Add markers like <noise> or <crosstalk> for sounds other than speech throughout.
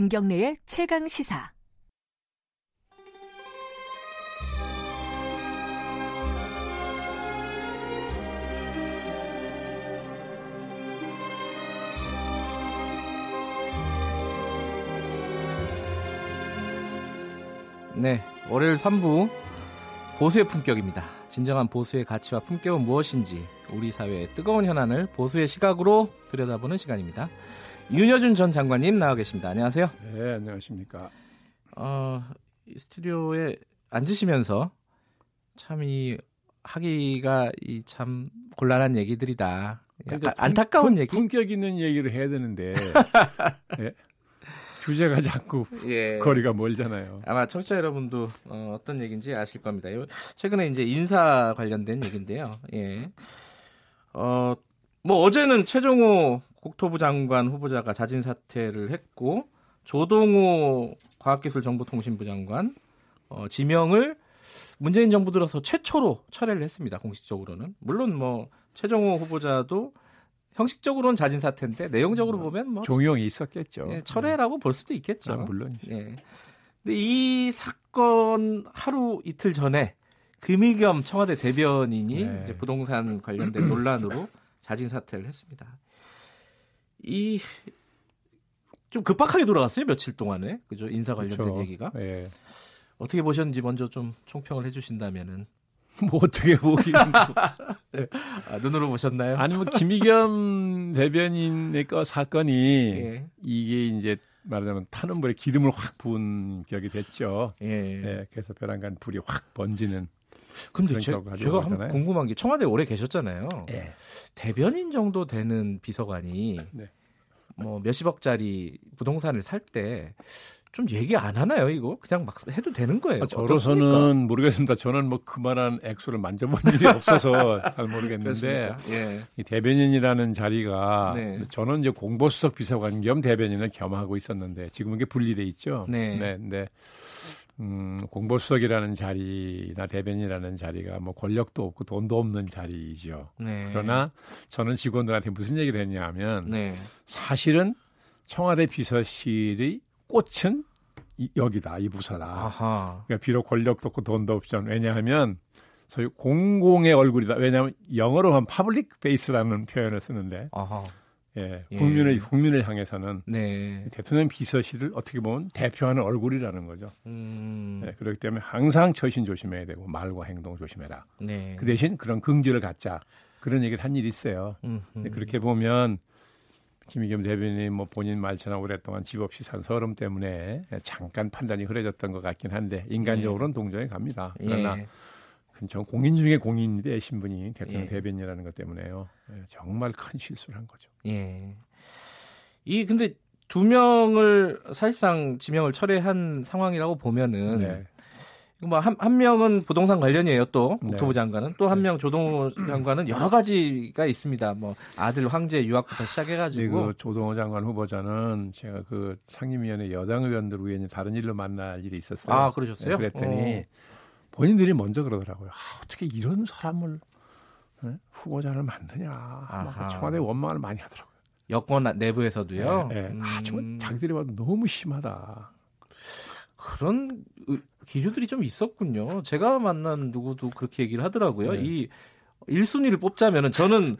김경래의 최강 시사. 네, 월요일 3부 보수의 품격입니다. 진정한 보수의 가치와 품격은 무엇인지 우리 사회의 뜨거운 현안을 보수의 시각으로 들여다보는 시간입니다. 윤여준 전 장관님 나와 계십니다. 안녕하세요. 네, 안녕하십니까. 어, 이 스튜디오에 앉으시면서 참 이 하기가 이 참 곤란한 얘기들이다. 그러니까 아, 안타까운 품, 얘기. 품격 있는 얘기를 해야 되는데 <laughs> 예. 주제가 자꾸 예. 거리가 멀잖아요. 아마 청취자 여러분도 어, 떤 얘기인지 아실 겁니다. 요- 최근에 이제 인사 관련된 얘기인데요. 예. 어, 뭐 어제는 최종호 국토부 장관 후보자가 자진 사퇴를 했고 조동호 과학기술정보통신부 장관 어, 지명을 문재인 정부 들어서 최초로 철회를 했습니다. 공식적으로는 물론 뭐 최종호 후보자도 형식적으로는 자진 사퇴인데 내용적으로 보면 뭐 종용이 있었겠죠. 예, 철회라고 볼 수도 있겠죠. 아, 물론. 예. 근데 이 사건 하루 이틀 전에 금희겸 청와대 대변인이 네. 이제 부동산 관련된 논란으로 자진 사퇴를 했습니다. 이 좀 급박하게 돌아갔어요 며칠 동안에 그죠 인사 관련된 그렇죠. 얘기가 예. 어떻게 보셨는지 먼저 좀 총평을 해주신다면은 <laughs> 뭐 어떻게 보기 <laughs> 아, 눈으로 보셨나요? 아니 뭐 김의겸 대변인의 거 사건이 예. 이게 이제 말하자면 타는 불에 기름을 확 부은 격이 됐죠. 예. 예. 그래서 벼랑간 불이 확 번지는 근데 제, 제가 나오잖아요. 궁금한 게 청와대 오래 계셨잖아요. 예. 대변인 정도 되는 비서관이 네. 뭐 몇십억짜리 부동산을 살 때 좀 얘기 안 하나요 이거 그냥 막 해도 되는 거예요? 아, 어떻습니까? 저로서는 모르겠습니다. 저는 뭐 그만한 액수를 만져본 일이 <laughs> 없어서 잘 모르겠는데? 예. 이 대변인이라는 자리가 네. 저는 이제 공보수석 비서관 겸 대변인을 겸하고 있었는데 지금 이게 분리돼 있죠. 네. 네. 네. 음, 공보수석이라는 자리나 대변인이라는 자리가 뭐 권력도 없고 돈도 없는 자리이죠. 네. 그러나 저는 직원들한테 무슨 얘기를 했냐면 네. 사실은 청와대 비서실의 꽃은 이- 여기다 이 부서다. 아하. 그러니까 비록 권력도 없고 돈도 없지만 왜냐하면 소위 공공의 얼굴이다. 왜냐하면 영어로 하면 public face라는 표현을 쓰는데 아하. 예, 예. 국민을 국민을 향해서는 네. 대통령 비서실을 어떻게 보면 대표하는 얼굴이라는 거죠. 음. 예, 그렇기 때문에 항상 처신 조심해야 되고 말과 행동 조심해라. 네. 그 대신 그런 긍지를 갖자. 그런 얘기를 한 일이 있어요. 음, 음. 근데 그렇게 보면 김의겸 대변인이 뭐 본인 말처럼 오랫동안 집 없이 산 서름 때문에 잠깐 판단이 흐려졌던 것 같긴 한데 인간적으로는 동정이 갑니다. 그러나 예. 전 공인 중에 공인인데 신분이 대통령 예. 대변인이라는 것 때문에요. 예, 정말 큰 실수를 한 거죠. 예. 이 근데 두 명을 사실상 지명을 철회한 상황이라고 보면은 네. 뭐한 한 명은 부동산 관련이에요. 또 네. 국토부 장관은 또 한명 조동호 장관은 여러 가지가 있습니다. 뭐 아들 황제 유학부터 시작해가지고 그 조동호 장관 후보자는 제가 그 상임위원회 여당 의원들 우연히 다른 일로 만날 일이 있었어요. 아 그러셨어요? 네, 그랬더니 어. 본인들이 먼저 그러더라고요. 아, 어떻게 이런 사람을 예? 후보자를 만드냐. 막 아하. 청와대 원망을 많이 하더라고요. 여권 내부에서도요. 예, 예. 음, 아, 정말 자기들이 봐도 너무 심하다. 그런 의- 기류들이 좀 있었군요. 제가 만난 누구도 그렇게 얘기를 하더라고요. 네. 이 1순위를 뽑자면은 저는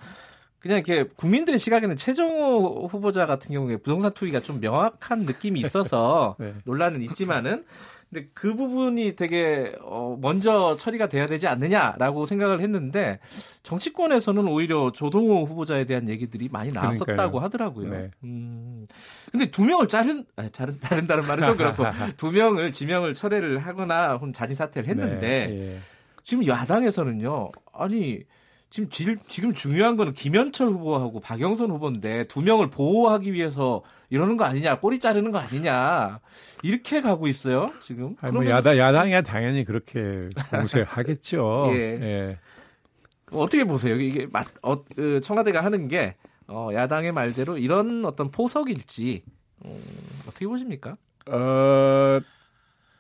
그냥 이렇게 국민들의 시각에는 최정호 후보자 같은 경우에 부동산 투기가 좀 명확한 느낌이 있어서 <laughs> 네. 논란은 있지만은 근데 그 부분이 되게 어 먼저 처리가 돼야 되지 않느냐라고 생각을 했는데 정치권에서는 오히려 조동호 후보자에 대한 얘기들이 많이 나왔었다고 그러니까요. 하더라고요. 네. 음. 근데 두 명을 자른 아니, 자른 자른다는 말은 좀 그렇고 <laughs> 두 명을 지명을 철회를 하거나 혹은 자진 사퇴를 했는데 네, 예. 지금 야당에서는요. 아니 지금 질- 지금 중요한 거는 김현철 후보하고 박영선 후보인데 두 명을 보호하기 위해서 이러는 거 아니냐, 꼬리 자르는 거 아니냐 이렇게 가고 있어요. 지금. 아니, 뭐 야당 야당이야 당연히 그렇게 공세하겠죠. <laughs> 예. 예. 어떻게 보세요? 이게 맞, 어, 그 청와대가 하는 게 어, 야당의 말대로 이런 어떤 포석일지 음, 어떻게 보십니까? 어,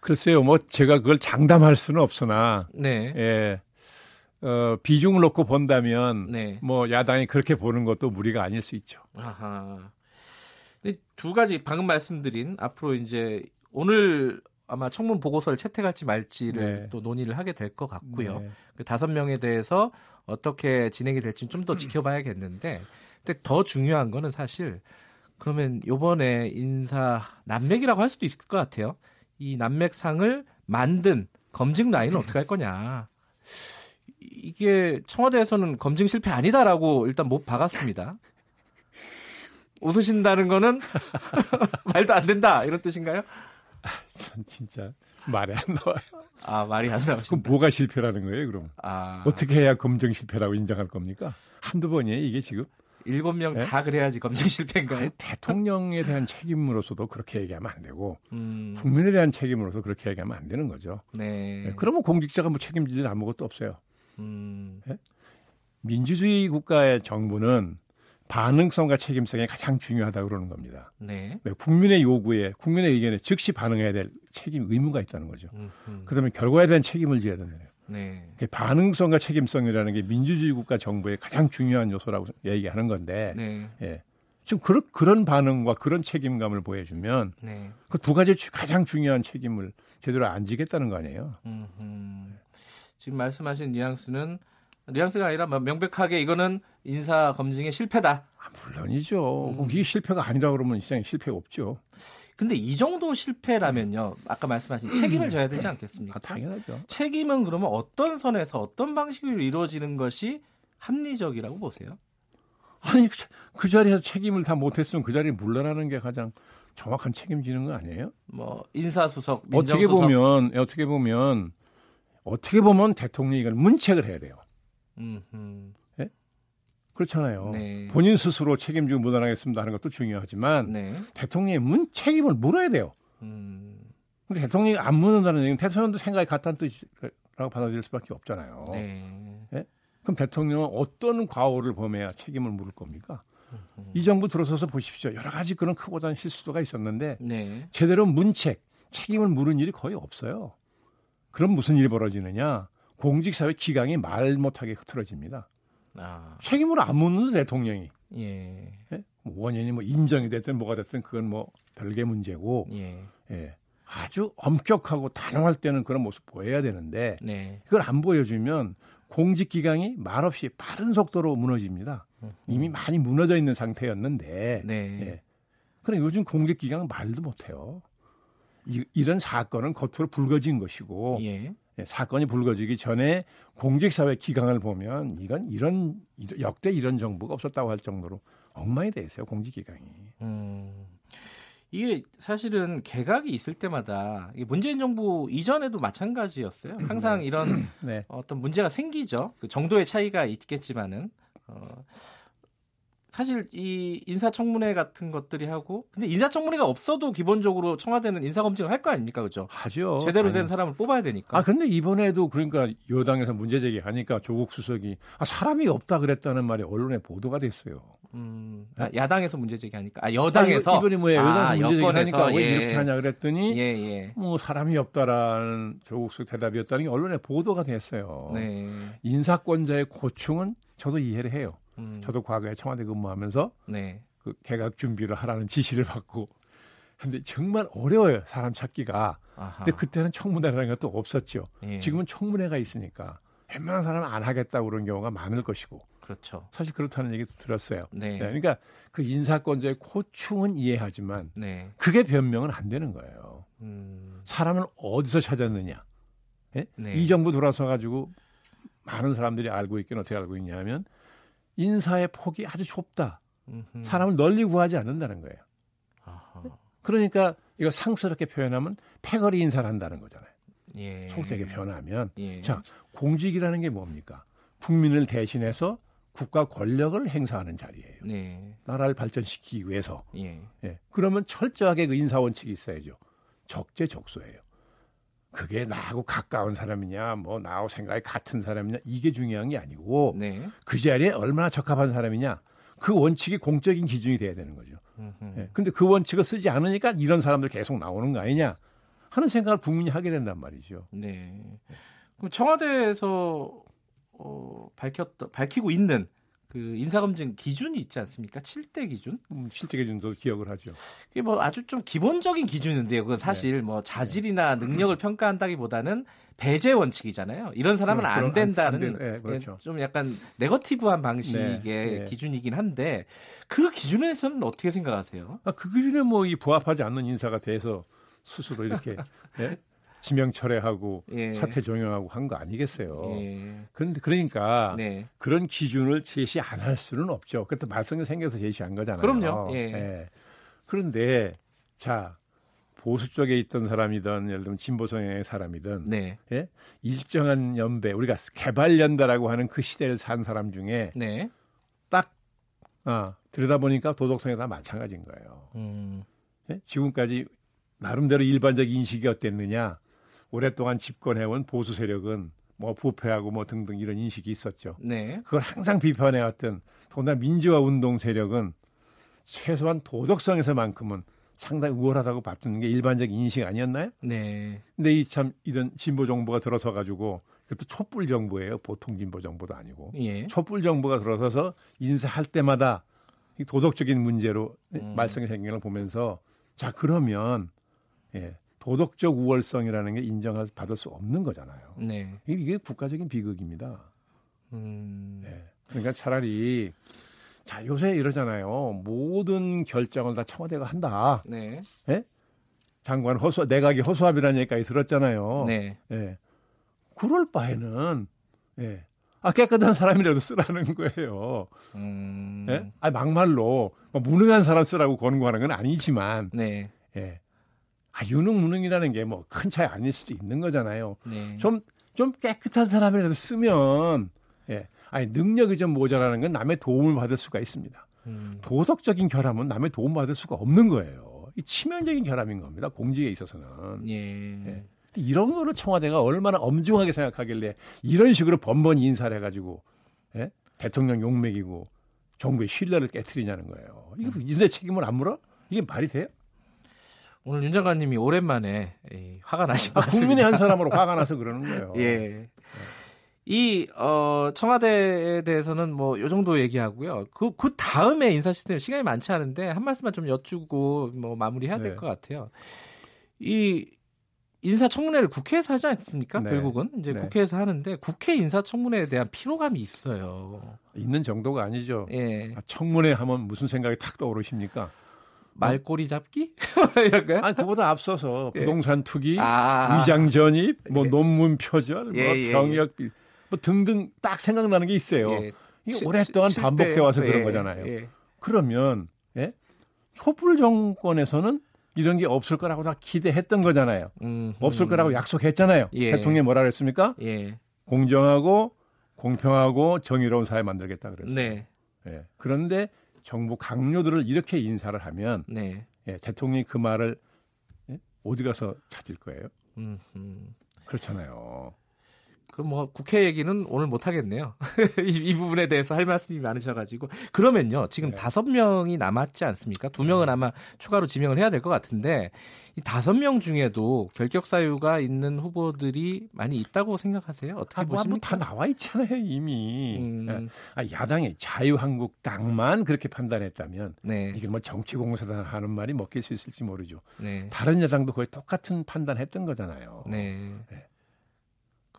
글쎄요, 뭐 제가 그걸 장담할 수는 없으나, 네. 예, 어, 비중을 놓고 본다면, 네. 뭐 야당이 그렇게 보는 것도 무리가 아닐 수 있죠. 아하. 근데 두 가지 방금 말씀드린 앞으로 이제 오늘 아마 청문 보고서를 채택할지 말지를 네. 또 논의를 하게 될 것 같고요. 네. 그 다섯 명에 대해서 어떻게 진행이 될지 좀 더 지켜봐야겠는데, 근데 더 중요한 거는 사실 그러면 요번에 인사 난맥이라고 할 수도 있을 것 같아요. 이 난맥상을 만든 검증 라인은 어떻게 할 거냐. 이게 청와대에서는 검증 실패 아니다라고 일단 못 박았습니다. <laughs> 웃으신다는 거는 <laughs> 말도 안 된다 이런 뜻인가요? 참 진짜 말이 안 나와요. 아 말이 안 그럼 나오신다. 뭐가 실패라는 거예요, 그럼? 아 어떻게 해야 검증 실패라고 인정할 겁니까? 한두 번이에요, 이게 지금? 일곱 명 네? 다 그래야지 검증 실패인가요? 아니, 대통령에 대한 책임으로서도 그렇게 얘기하면 안 되고 음, 국민에 대한 책임으로서 그렇게 얘기하면 안 되는 거죠. 네. 네, 그러면 공직자가 뭐 책임질 일 아무것도 없어요. 음, 민주주의 국가의 정부는 반응성과 책임성이 가장 중요하다고 그러는 겁니다. 네. 왜? 국민의 요구에, 국민의 의견에 즉시 반응해야 될 책임, 의무가 있다는 거죠. 음, 그다음에 결과에 대한 책임을 져야 된다는 거예요. 네. 그 반응성과 책임성이라는 게 민주주의 국가 정부의 가장 중요한 요소라고 얘기하는 건데, 네. 예. 지금 그런, 그런 반응과 그런 책임감을 보여주면 네. 그두 가지 주- 가장 중요한 책임을 제대로 안 지겠다는 거 아니에요. 음, 음. 지금 말씀하신 뉘앙스는 뉘앙스가 아니라 뭐 명백하게 이거는 인사 검증의 실패다. 아, 물론이죠. 음. 이게 실패가 아니다 그러면 시장에 실패가 없죠. 근데 이 정도 실패라면요. 아까 말씀하신 책임을 져야 되지 않겠습니까? 아, 당연하죠. 책임은 그러면 어떤 선에서 어떤 방식으로 이루어지는 것이 합리적이라고 보세요? 아니 그, 그 자리에서 책임을 다 못했으면 그 자리에 물러나는 게 가장 정확한 책임지는 거 아니에요? 뭐 인사수석, 어떻게 민정수석 보면 어떻게 보면 어떻게 보면 대통령이 이걸 문책을 해야 돼요. 음, 음. 그렇잖아요. 네. 본인 스스로 책임지고 묻어나겠습니다 하는 것도 중요하지만 네. 대통령이 문 책임을 물어야 돼요. 음, 근데 대통령이 안 묻는다는 얘기는 대통령도 생각이 같다는 뜻이라고 받아들일 수밖에 없잖아요. 네. 그럼 대통령은 어떤 과오를 범해야 책임을 물을 겁니까? 음. 이 정부 들어서서 보십시오. 여러 가지 그런 크고 작은 실수가 있었는데 네. 제대로 문책, 책임을 물은 일이 거의 없어요. 그럼 무슨 일이 벌어지느냐? 공직사회 기강이 말 못하게 흐트러집니다. 아, 책임을 안 묻는 대통령이 예. 예? 뭐 원인이 뭐 인정이 됐든 뭐가 됐든 그건 뭐 별개 문제고 예. 예. 아주 엄격하고 단호할 때는 그런 모습 보여야 되는데 네. 그걸 안 보여주면 공직 기강이 말없이 빠른 속도로 무너집니다. 이미 많이 무너져 있는 상태였는데 네. 예. 그럼 요즘 공직 기강은 말도 못해요. 이, 이런 사건은 겉으로 불거진 것이고 예. 예, 사건이 불거지기 전에 공직사회 기강을 보면 이건 이런 역대 이런 정부가 없었다고 할 정도로 엉망이 돼 있어요 공직기강이. 음. 이게 사실은 개각이 있을 때마다 문재인 정부 이전에도 마찬가지였어요. 항상 이런 <clears throat> 네. 어떤 문제가 생기죠. 그 정도의 차이가 있겠지만은 어, 사실 이 인사청문회 같은 것들이 하고 근데 인사청문회가 없어도 기본적으로 청와대는 인사검증을 할 거 아닙니까, 그죠? 하죠. 제대로 된 당연히. 사람을 뽑아야 되니까. 아 근데 이번에도 그러니까 여당에서 문제 제기하니까 조국 수석이 아, 사람이 없다 그랬다는 말이 언론에 보도가 됐어요. 음, 아, 야당에서 문제 제기하니까 아 여당에서 아, 이번에 뭐예요? 여당에서 아, 문제 제기하니까 여권에서, 왜 예. 이렇게 하냐 그랬더니 예, 예. 뭐 사람이 없다라는 조국 수석 대답이었다는 게 언론에 보도가 됐어요. 네. 인사권자의 고충은 저도 이해를 해요. 음, 저도 과거에 청와대 근무하면서 네. 그 개각 준비를 하라는 지시를 받고 근데 정말 어려워요 사람 찾기가. 아하. 근데 그때는 청문회라는 것도 없었죠. 예. 지금은 청문회가 있으니까 웬만한 사람은 안 하겠다고 그런 경우가 많을 것이고 그렇죠. 사실 그렇다는 얘기도 들었어요. 네. 네, 그러니까 그 인사권자의 고충은 이해하지만 네. 그게 변명은 안 되는 거예요. 음, 사람을 어디서 찾았느냐? 예? 네. 이 정부 들어서 가지고 많은 사람들이 알고 있긴 어떻게 알고 있냐면 인사의 폭이 아주 좁다. 사람을 널리 구하지 않는다는 거예요. 그러니까 이거 상스럽게 표현하면 패거리 인사를 한다는 거잖아요. 예. 속세게 표현하면 예. 자 공직이라는 게 뭡니까? 국민을 대신해서 국가 권력을 행사하는 자리예요. 네. 나라를 발전시키기 위해서. 예. 예. 그러면 철저하게 그 인사 원칙이 있어야죠. 적재적소예요. 그게 나하고 가까운 사람이냐, 뭐 나하고 생각이 같은 사람이냐 이게 중요한 게 아니고 네. 그 자리에 얼마나 적합한 사람이냐 그 원칙이 공적인 기준이 돼야 되는 거죠. 예. 근데 그 원칙을 쓰지 않으니까 이런 사람들 계속 나오는 거 아니냐 하는 생각을 국민이 하게 된단 말이죠. 네. 그럼 청와대에서 어, 밝혔다 밝히고 있는 그 인사검증 기준이 있지 않습니까? 7대 기준? 음, 실제 기준도 기억을 하죠. 그게 뭐 아주 좀 기본적인 기준인데요. 그건 사실 네. 뭐 자질이나 능력을 평가한다기보다는 배제 원칙이잖아요. 이런 사람은 그럼, 안 그럼 된다는 안 된- 네, 그렇죠. 좀 약간 네거티브한 방식의 네, 네. 기준이긴 한데 그 기준에서는 어떻게 생각하세요? 아, 그 기준에 뭐 이 부합하지 않는 인사가 돼서 스스로 이렇게 예? <laughs> 지명 철회하고 예. 사퇴 종용하고 한 거 아니겠어요. 예. 그런데 그러니까 네. 그런 기준을 제시 안 할 수는 없죠. 그것도 말썽이 생겨서 제시한 거잖아요. 그럼요. 예. 그런데 자 보수 쪽에 있던 사람이든 예를 들면 진보 성향의 사람이든 네. 예? 일정한 연배 우리가 개발 연대라고 하는 그 시대를 산 사람 중에 네. 딱 아, 들여다 보니까 도덕성에 다 마찬가지인 거예요. 음. 예? 지금까지 나름대로 일반적 인식이 어땠느냐? 오랫동안 집권해온 보수 세력은 뭐 부패하고 뭐 등등 이런 인식이 있었죠. 네. 그걸 항상 비판해왔던 더구나 민주화 운동 세력은 최소한 도덕성에서만큼은 상당히 우월하다고 봤던 게 일반적 인식 아니었나요? 네. 근데 이 참 이런 진보 정부가 들어서 가지고 그것도 촛불 정부예요. 보통 진보 정부도 아니고 예. 촛불 정부가 들어서서 인사할 때마다 이 도덕적인 문제로 음. 말썽이 생기는 걸 보면서 자 그러면 예, 도덕적 우월성이라는 게 인정을 받을 수 없는 거잖아요. 네. 이게, 국가적인 비극입니다. 음. 예. 그러니까 차라리 자 요새 이러잖아요. 모든 결정을 다 청와대가 한다. 네. 장관 허수 내각이 허수아비라는 얘기까지 들었잖아요. 네. 예. 그럴 바에는 예. 아 깨끗한 사람이라도 쓰라는 거예요. 음. 예? 아 막말로 뭐 무능한 사람 쓰라고 권고하는 건 아니지만 네. 예. 아 유능 무능이라는 게 뭐 큰 차이 아닐 수도 있는 거잖아요. 네. 좀좀 깨끗한 사람이라도 쓰면 예. 아니 능력이 좀 모자라는 건 남의 도움을 받을 수가 있습니다. 음. 도덕적인 결함은 남의 도움 받을 수가 없는 거예요. 이 치명적인 결함인 겁니다. 공직에 있어서는. 예. 예. 이런 거를 청와대가 얼마나 엄중하게 생각하길래 이런 식으로 번번이 인사를 해가지고 예? 대통령 욕먹이고 정부의 신뢰를 깨뜨리냐는 거예요. 이거 인사 책임을 안 물어? 이게 말이 돼요? 오늘 윤 장관님이 오랜만에 이, 화가 나신 것 아, 같습니다. 국민의 한 사람으로 화가 나서 그러는 거예요. <laughs> 예. 이, 어, 청와대에 대해서는 뭐, 요 정도 얘기하고요. 그, 그 다음에 인사 시스템 시간이 많지 않은데, 한 말씀만 좀 여쭈고, 뭐, 마무리해야 될 네. 것 같아요. 이, 인사청문회를 국회에서 하지 않습니까? 네. 결국은. 이제 네. 국회에서 하는데, 국회 인사청문회에 대한 피로감이 있어요. 있는 정도가 아니죠. 예. 아, 청문회 하면 무슨 생각이 탁 떠오르십니까? 말꼬리 잡기? <laughs> 이럴까요? 아니 그보다 앞서서 예. 부동산 투기, 아. 위장 전입, 뭐 예. 논문 표절, 뭐 예, 예, 병역 비, 뭐 등등 딱 생각나는 게 있어요. 예. 이게 시- 오랫동안 시- 반복돼 와서 그런 예, 거잖아요. 예. 그러면 예? 촛불 정권에서는 이런 게 없을 거라고 다 기대했던 거잖아요. 음, 없을 음. 거라고 약속했잖아요. 예. 대통령이 뭐라 그랬습니까? 예. 공정하고 공평하고 정의로운 사회 만들겠다 그랬어요. 네. 예. 그런데 정부 강요들을 이렇게 인사를 하면 네. 예, 대통령이 그 말을 예? 어디 가서 찾을 거예요? 음, 음. 그렇잖아요. 그 뭐 국회 얘기는 오늘 못 하겠네요. <laughs> 이, 이 부분에 대해서 할 말씀이 많으셔가지고 그러면요 지금 네. 다섯 명이 남았지 않습니까? 두 명은 아마 추가로 지명을 해야 될 것 같은데 이 다섯 명 중에도 결격 사유가 있는 후보들이 많이 있다고 생각하세요? 어떻게 아, 뭐, 보십니까? 뭐 다 나와 있잖아요 이미. 음, 예. 아, 야당의 자유한국당만 그렇게 판단했다면 네, 이게 뭐 정치공사단 하는 말이 먹힐 수 있을지 모르죠. 네, 다른 여당도 거의 똑같은 판단했던 거잖아요. 네. 네.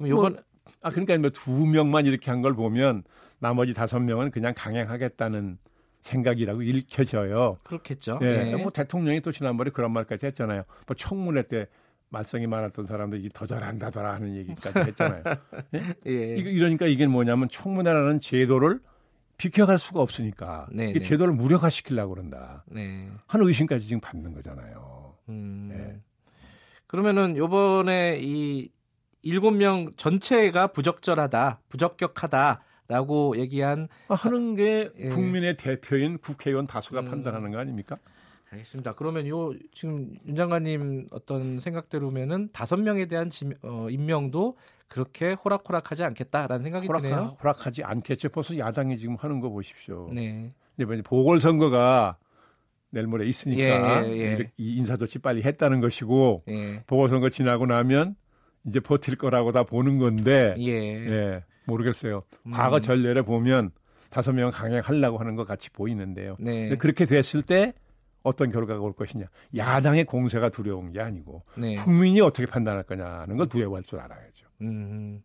그럼 요번 아 그러니까 뭐두 명만 이렇게 한 걸 보면 나머지 다섯 명은 그냥 강행하겠다는 생각이라고 읽혀져요. 그렇겠죠. 예. 네. 뭐 대통령이 또 지난번에 그런 말까지 했잖아요. 뭐 청문회 때 말썽이 많았던 사람들이 더 잘한다더라 하는 얘기까지 했잖아요. <laughs> 예. 이거 이러니까 이게 뭐냐면 청문회라는 제도를 비켜갈 수가 없으니까 네, 이 네. 제도를 무력화시키려고 그런다 네. 하는 의심까지 지금 받는 거잖아요. 음. 네. 그러면은 요번에 이 일곱 명 전체가 부적절하다, 부적격하다 라고 얘기한 아, 하는 게 예. 국민의 대표인 국회의원 다수가 음. 판단하는 거 아닙니까? 알겠습니다. 그러면 요 지금 윤 장관님 어떤 생각대로면은 다섯 명에 대한 지, 어, 임명도 그렇게 호락호락하지 않겠다라는 생각이 호락, 드네요. 호락하지 않겠죠. 벌써 야당이 지금 하는 거 보십시오. 네. 이제 이제 보궐선거가 내일 모레 있으니까 예, 예, 예. 인사조치 빨리 했다는 것이고 예. 보궐선거 지나고 나면 이제 버틸 거라고 다 보는 건데 예. 예, 모르겠어요. 음. 과거 전례를 보면 다섯 명 강행하려고 하는 것 같이 보이는데요. 네. 근데 그렇게 됐을 때 어떤 결과가 올 것이냐. 야당의 공세가 두려운 게 아니고 네. 국민이 어떻게 판단할 거냐는 걸 두려워할 줄 알아야죠. 음,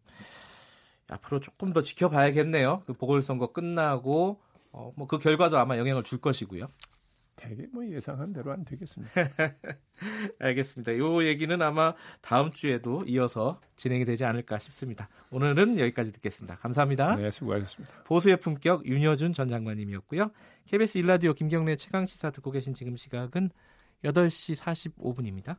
앞으로 조금 더 지켜봐야겠네요. 그 보궐선거 끝나고 어, 뭐 그 결과도 아마 영향을 줄 것이고요. 되게 뭐 예상한 대로 안 되겠습니다. <laughs> 알겠습니다. 요 얘기는 아마 다음 주에도 이어서 진행이 되지 않을까 싶습니다. 오늘은 여기까지 듣겠습니다. 감사합니다. 네, 수고하셨습니다. 보수의 품격 윤여준 전 장관님이었고요. KBS 일라디오 김경래 최강 시사 듣고 계신 지금 시각은 8시 45분입니다.